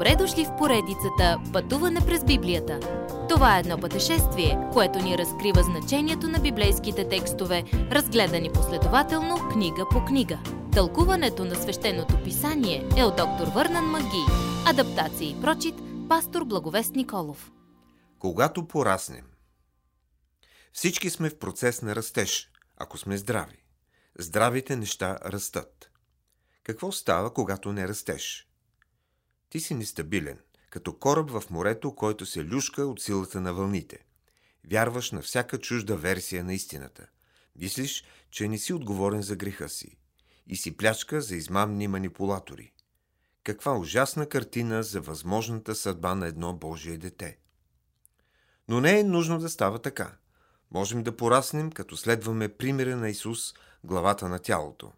Добре дошли в поредицата Пътуване през Библията. Това е едно пътешествие, което ни разкрива значението на библейските текстове, разгледани последователно книга по книга. Тълкуването на свещеното писание е от доктор Върнан Маги. Адаптация и прочит, пастор Благовест Николов. Когато пораснем. Всички сме в процес на растеж, ако сме здрави. Здравите неща растат. Какво става, когато не растеш? Ти си нестабилен, като кораб в морето, който се люшка от силата на вълните. Вярваш на всяка чужда версия на истината. Мислиш, че не си отговорен за греха си. И си плячка за измамни манипулатори. Каква ужасна картина за възможната съдба на едно Божие дете. Но не е нужно да става така. Можем да пораснем, като следваме примера на Исус, главата на тялото.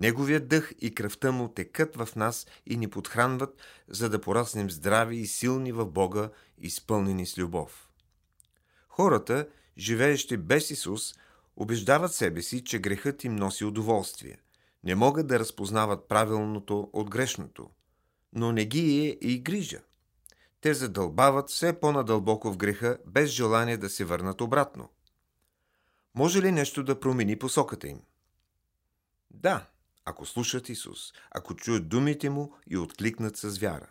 Неговият дъх и кръвта му текат в нас и ни подхранват, за да пораснем здрави и силни в Бога, изпълнени с любов. Хората, живеещи без Исус, убеждават себе си, че грехът им носи удоволствие. Не могат да разпознават правилното от грешното. Но не ги е и грижа. Те задълбават все по-надълбоко в греха, без желание да се върнат обратно. Може ли нещо да промени посоката им? Да, ако слушат Исус, ако чуят думите Му и откликнат с вяра.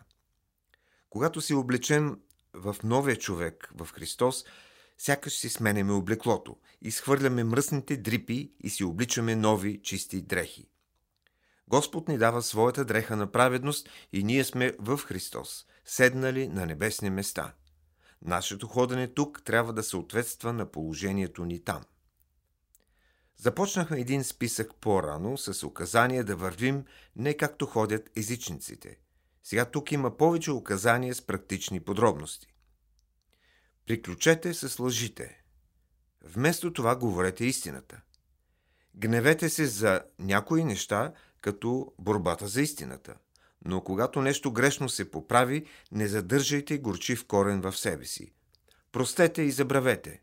Когато си облечем в новия човек, в Христос, сякаш си сменяме облеклото, изхвърляме мръсните дрипи и си обличаме нови чисти дрехи. Господ ни дава своята дреха на праведност и ние сме в Христос, седнали на небесни места. Нашето ходене тук трябва да съответства на положението ни там. Започнахме един списък по-рано с указания да вървим не както ходят езичниците. Сега тук има повече указания с практични подробности. Приключете с лъжите. Вместо това говорете истината. Гневете се за някои неща, като борбата за истината. Но когато нещо грешно се поправи, не задържайте горчив корен в себе си. Простете и забравете.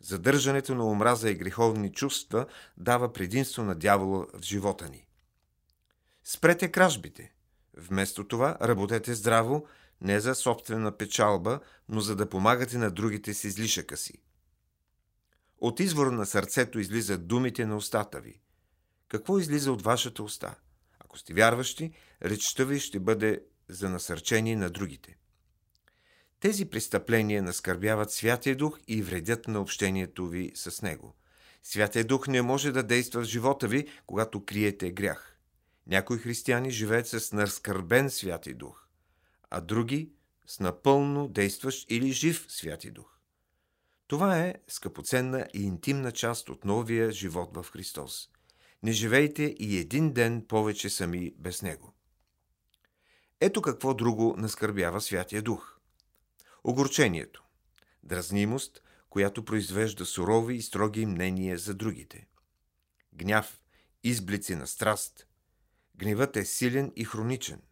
Задържането на омраза и греховни чувства дава предимство на дявола в живота ни. Спрете кражбите. Вместо това работете здраво, не за собствена печалба, но за да помагате на другите с излишъка си. От извора на сърцето излизат думите на устата ви. Какво излиза от вашата уста? Ако сте вярващи, речта ви ще бъде за насърчение на другите. Тези престъпления наскърбяват Святия Дух и вредят на общението ви с Него. Святия Дух не може да действа в живота ви, когато криете грях. Някои християни живеят с наскърбен Святи Дух, а други с напълно действащ или жив Святи Дух. Това е скъпоценна и интимна част от новия живот в Христос. Не живейте и един ден повече сами без Него. Ето какво друго наскърбява Святия Дух – Огорчението. Дразнимост, която произвежда сурови и строги мнения за другите. Гняв, изблици на страст. Гневът е силен и хроничен.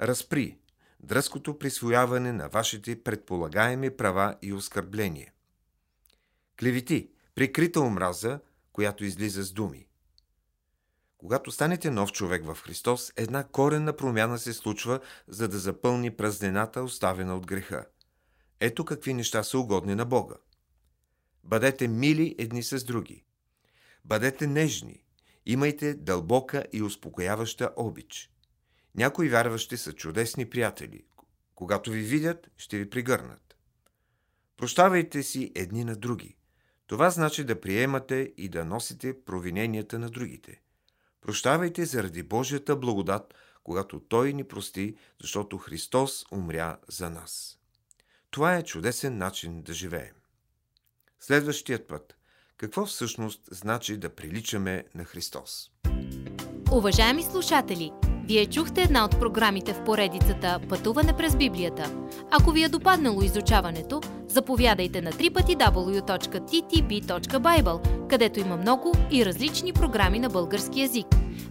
Разпри, дръското присвояване на вашите предполагаеми права и оскърбления. Клевети, прикрита омраза, която излиза с думи. Когато станете нов човек в Христос, една коренна промяна се случва, за да запълни празнената, оставена от греха. Ето какви неща са угодни на Бога. Бъдете мили едни с други. Бъдете нежни. Имайте дълбока и успокояваща обич. Някои вярващи са чудесни приятели. Когато ви видят, ще ви пригърнат. Прощавайте си едни на други. Това значи да приемате и да носите провиненията на другите. Прощавайте заради Божията благодат, когато Той ни прости, защото Христос умря за нас. Това е чудесен начин да живеем. Следващият път. Какво всъщност значи да приличаме на Христос? Уважаеми слушатели, вие чухте една от програмите в поредицата Пътуване през Библията. Ако ви е допаднало изучаването, заповядайте на www.ttb.bible, където има много и различни програми на български язик.